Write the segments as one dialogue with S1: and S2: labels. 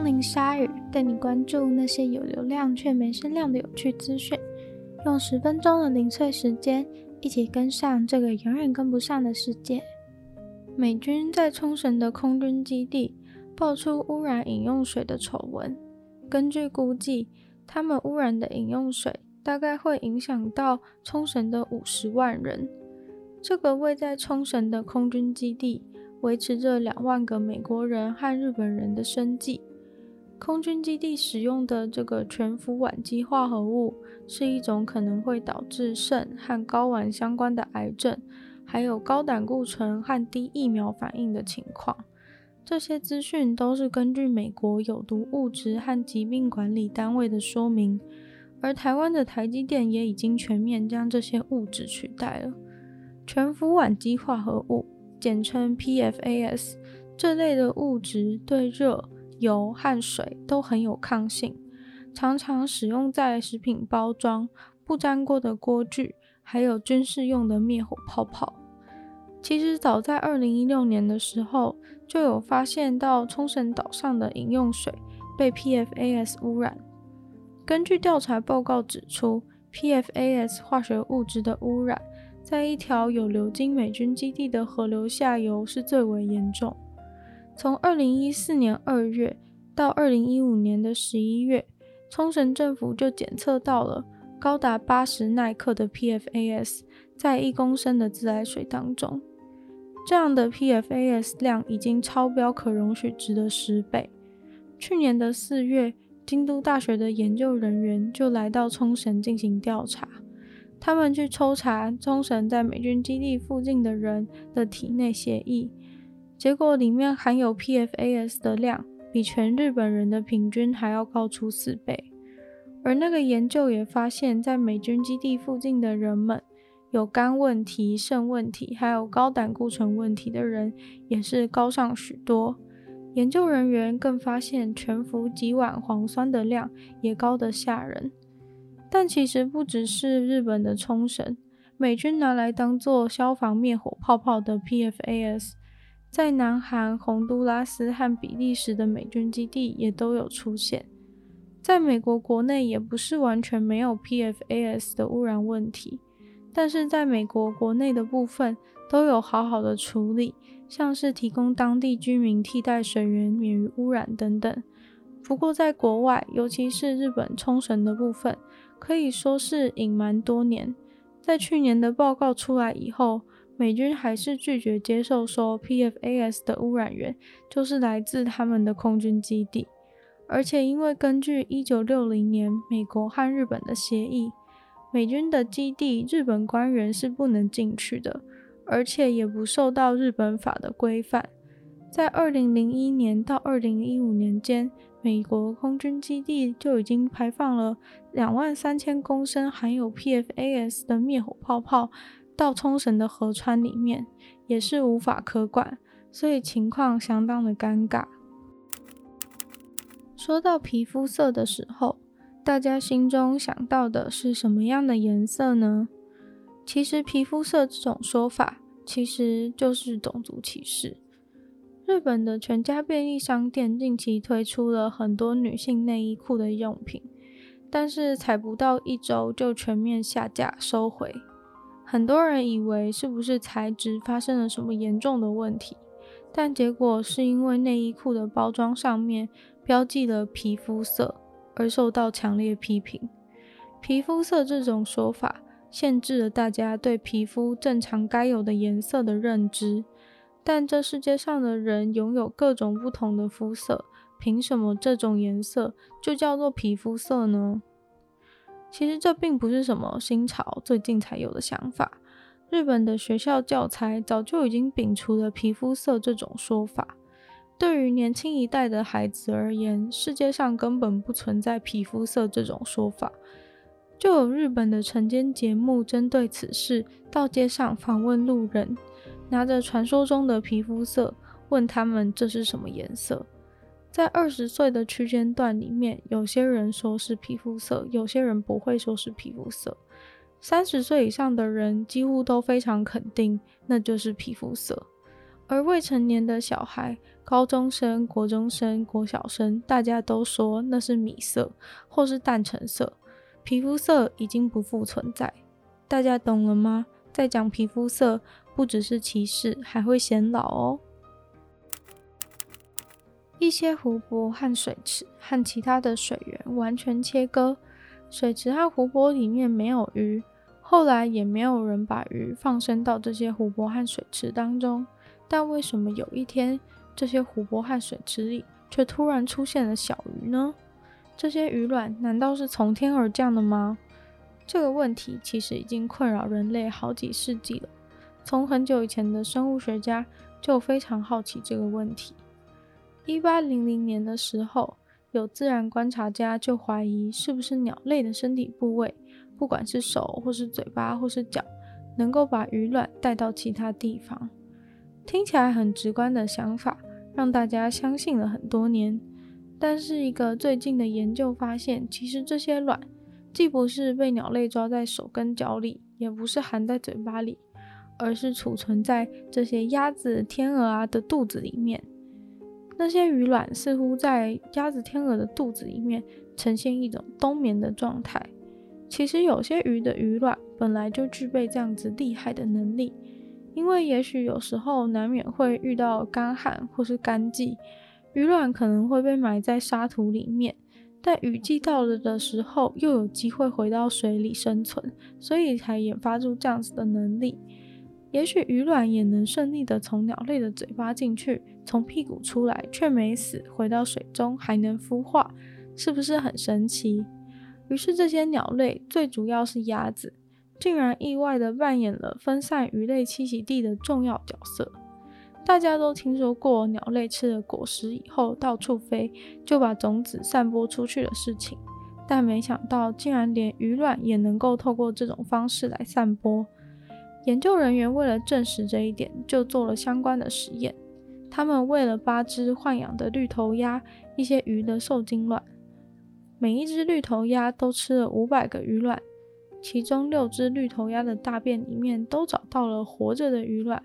S1: 芳林鲨鱼带你关注那些有流量却没声量的有趣资讯，用十分钟的零碎时间，一起跟上这个永远跟不上的世界。美军在冲绳的空军基地爆出污染饮用水的丑闻，根据估计，他们污染的饮用水大概会影响到冲绳的五十万人。这个位在冲绳的空军基地，维持着两万个美国人和日本人的生计。空军基地使用的这个全氟烷基化合物是一种可能会导致肾和睾丸相关的癌症，还有高胆固醇和低疫苗反应的情况。这些资讯都是根据美国有毒物质和疾病管理单位的说明，而台湾的台积电也已经全面将这些物质取代了。全氟烷基化合物，简称 PFAS，这类的物质对热、油和水都很有抗性，常常使用在食品包装、不粘锅的锅具，还有军事用的灭火泡泡。其实早在2016年的时候，就有发现到冲绳岛上的饮用水被 PFAS 污染。根据调查报告指出，PFAS 化学物质的污染。在一条有流经美军基地的河流下游是最为严重。从二零一四年二月到二零一五年的十一月，冲绳政府就检测到了高达八十奈克的 PFAS 在一公升的自来水当中。这样的 PFAS 量已经超标可容许值的十倍。去年的四月，京都大学的研究人员就来到冲绳进行调查。他们去抽查冲绳在美军基地附近的人的体内血液，结果里面含有 PFAS 的量比全日本人的平均还要高出四倍。而那个研究也发现，在美军基地附近的人们有肝问题、肾问题，还有高胆固醇问题的人也是高上许多。研究人员更发现全氟己烷磺酸的量也高得吓人。但其实不只是日本的冲绳，美军拿来当做消防灭火泡泡的 PFAS，在南韩、洪都拉斯和比利时的美军基地也都有出现。在美国国内也不是完全没有 PFAS 的污染问题，但是在美国国内的部分都有好好的处理，像是提供当地居民替代水源免于污染等等。不过在国外，尤其是日本冲绳的部分，可以说是隐瞒多年，在去年的报告出来以后，美军还是拒绝接受说 PFAS 的污染源就是来自他们的空军基地，而且因为根据一九六零年美国和日本的协议，美军的基地日本官员是不能进去的，而且也不受到日本法的规范。在二零零一年到二零一五年间，美国空军基地就已经排放了两万三千公升含有 PFAS 的灭火泡泡到冲绳的河川里面，也是无法可管，所以情况相当的尴尬。说到皮肤色的时候，大家心中想到的是什么样的颜色呢？其实皮肤色这种说法，其实就是种族歧视。日本的全家便利商店近期推出了很多女性内衣裤的用品，但是才不到一周就全面下架收回。很多人以为是不是材质发生了什么严重的问题，但结果是因为内衣裤的包装上面标记了皮肤色而受到强烈批评。皮肤色这种说法限制了大家对皮肤正常该有的颜色的认知。但这世界上的人拥有各种不同的肤色，凭什么这种颜色就叫做皮肤色呢？其实这并不是什么新潮，最近才有的想法。日本的学校教材早就已经摒除了皮肤色这种说法。对于年轻一代的孩子而言，世界上根本不存在皮肤色这种说法。就有日本的晨间节目针对此事到街上访问路人。拿着传说中的皮肤色问他们这是什么颜色，在二十岁的区间段里面，有些人说是皮肤色，有些人不会说是皮肤色。三十岁以上的人几乎都非常肯定那就是皮肤色，而未成年的小孩、高中生、国中生、国小生，大家都说那是米色或是淡橙色，皮肤色已经不复存在。大家懂了吗？在讲皮肤色，不只是歧视，还会显老哦。一些湖泊和水池和其他的水源完全切割，水池和湖泊里面没有鱼，后来也没有人把鱼放生到这些湖泊和水池当中。但为什么有一天，这些湖泊和水池里却突然出现了小鱼呢？这些鱼卵难道是从天而降的吗？这个问题其实已经困扰人类好几世纪了。从很久以前的生物学家就非常好奇这个问题。一八零零年的时候，有自然观察家就怀疑是不是鸟类的身体部位，不管是手或是嘴巴或是脚，能够把鱼卵带到其他地方。听起来很直观的想法，让大家相信了很多年。但是一个最近的研究发现，其实这些卵既不是被鸟类抓在手跟脚里，也不是含在嘴巴里，而是储存在这些鸭子、天鹅啊的肚子里面。那些鱼卵似乎在鸭子、天鹅的肚子里面呈现一种冬眠的状态。其实有些鱼的鱼卵本来就具备这样子厉害的能力，因为也许有时候难免会遇到干旱或是干季，鱼卵可能会被埋在沙土里面，但雨季到了的时候又有机会回到水里生存，所以才研发出这样子的能力。也许鱼卵也能顺利的从鸟类的嘴巴进去，从屁股出来却没死，回到水中还能孵化，是不是很神奇？于是这些鸟类，最主要是鸭子，竟然意外的扮演了分散鱼类栖息地的重要角色。大家都听说过鸟类吃了果实以后到处飞，就把种子散播出去的事情，但没想到竟然连鱼卵也能够透过这种方式来散播。研究人员为了证实这一点，就做了相关的实验。他们喂了八只豢养的绿头鸭一些鱼的受精卵，每一只绿头鸭都吃了五百个鱼卵，其中六只绿头鸭的大便里面都找到了活着的鱼卵，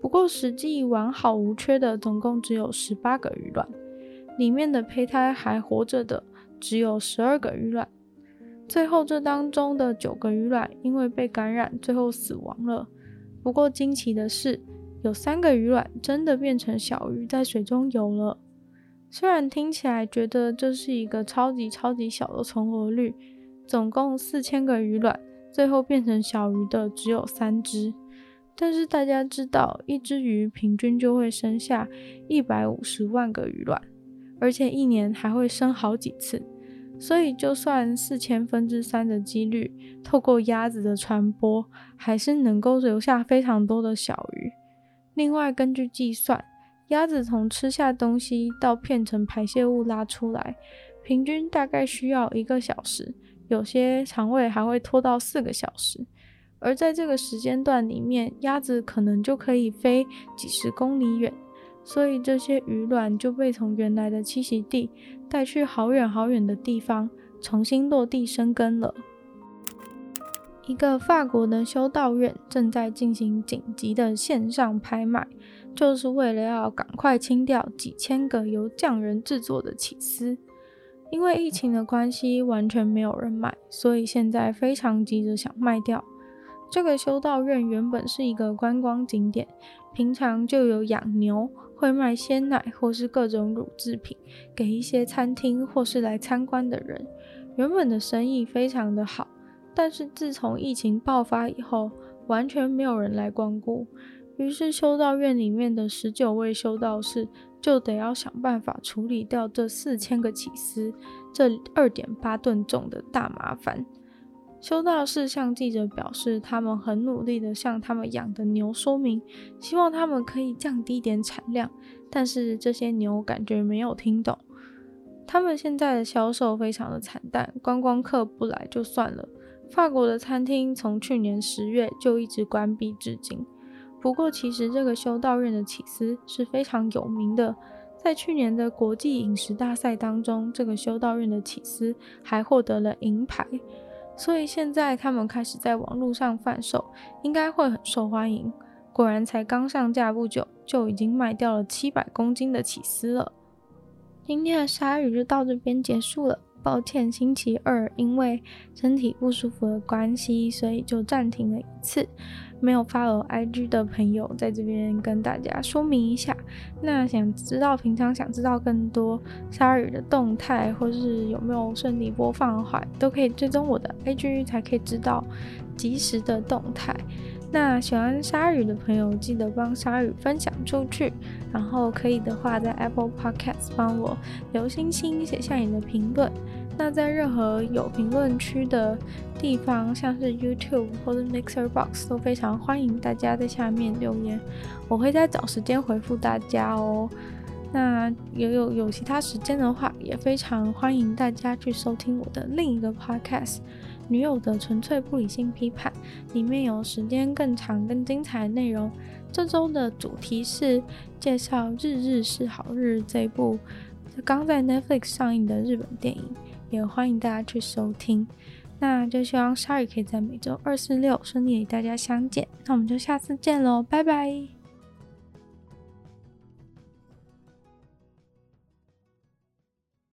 S1: 不过实际完好无缺的总共只有十八个鱼卵，里面的胚胎还活着的只有十二个鱼卵。最后，这当中的九个鱼卵因为被感染，最后死亡了。不过惊奇的是，有三个鱼卵真的变成小鱼，在水中游了。虽然听起来觉得这是一个超级超级小的存活率，总共四千个鱼卵，最后变成小鱼的只有三只。但是大家知道，一只鱼平均就会生下一百五十万个鱼卵，而且一年还会生好几次。所以，就算四千分之三的几率，透过鸭子的传播，还是能够留下非常多的小鱼。另外，根据计算，鸭子从吃下东西到片成排泄物拉出来，平均大概需要一个小时，有些肠胃还会拖到四个小时。而在这个时间段里面，鸭子可能就可以飞几十公里远。所以这些鱼卵就被从原来的栖息地带去好远好远的地方，重新落地生根了。一个法国的修道院正在进行紧急的线上拍卖，就是为了要赶快清掉几千个由匠人制作的起司。因为疫情的关系，完全没有人买，所以现在非常急着想卖掉。这个修道院原本是一个观光景点，平常就有养牛。会卖鲜奶或是各种乳制品给一些餐厅或是来参观的人，原本的生意非常的好，但是自从疫情爆发以后，完全没有人来光顾。于是修道院里面的十九位修道士就得要想办法处理掉这四千个起司，这二点八吨重的大麻烦。修道士向记者表示，他们很努力地向他们养的牛说明，希望他们可以降低点产量，但是这些牛感觉没有听懂。他们现在的销售非常的惨淡，观光客不来就算了。法国的餐厅从去年十月就一直关闭至今。不过，其实这个修道院的起司是非常有名的，在去年的国际饮食大赛当中，这个修道院的起司还获得了银牌。所以现在他们开始在网络上贩售，应该会很受欢迎。果然才刚上架不久，就已经卖掉了七百公斤的起司了。今天的鲨鱼就到这边结束了。抱歉，星期二因为身体不舒服的关系，所以就暂停了一次。没有发我 IG 的朋友，在这边跟大家说明一下。那想知道平常想知道更多鲨鱼的动态，或是有没有顺利播放的话，都可以追踪我的 IG，才可以知道及时的动态。那喜欢鲨鱼的朋友，记得帮鲨鱼分享出去，然后可以的话，在 Apple Podcast 帮我留星星，写下你的评论。那在任何有评论区的地方，像是 YouTube 或者 Mixer Box，都非常欢迎大家在下面留言，我会再找时间回复大家哦。那也有有其他时间的话，也非常欢迎大家去收听我的另一个 Podcast《女友的纯粹不理性批判》，里面有时间更长、更精彩的内容。这周的主题是介绍《日日是好日》这部刚在 Netflix 上映的日本电影。也欢迎大家去收听，那就希望鲨鱼可以在每周二、四、六顺利与大家相见，那我们就下次见喽，拜拜。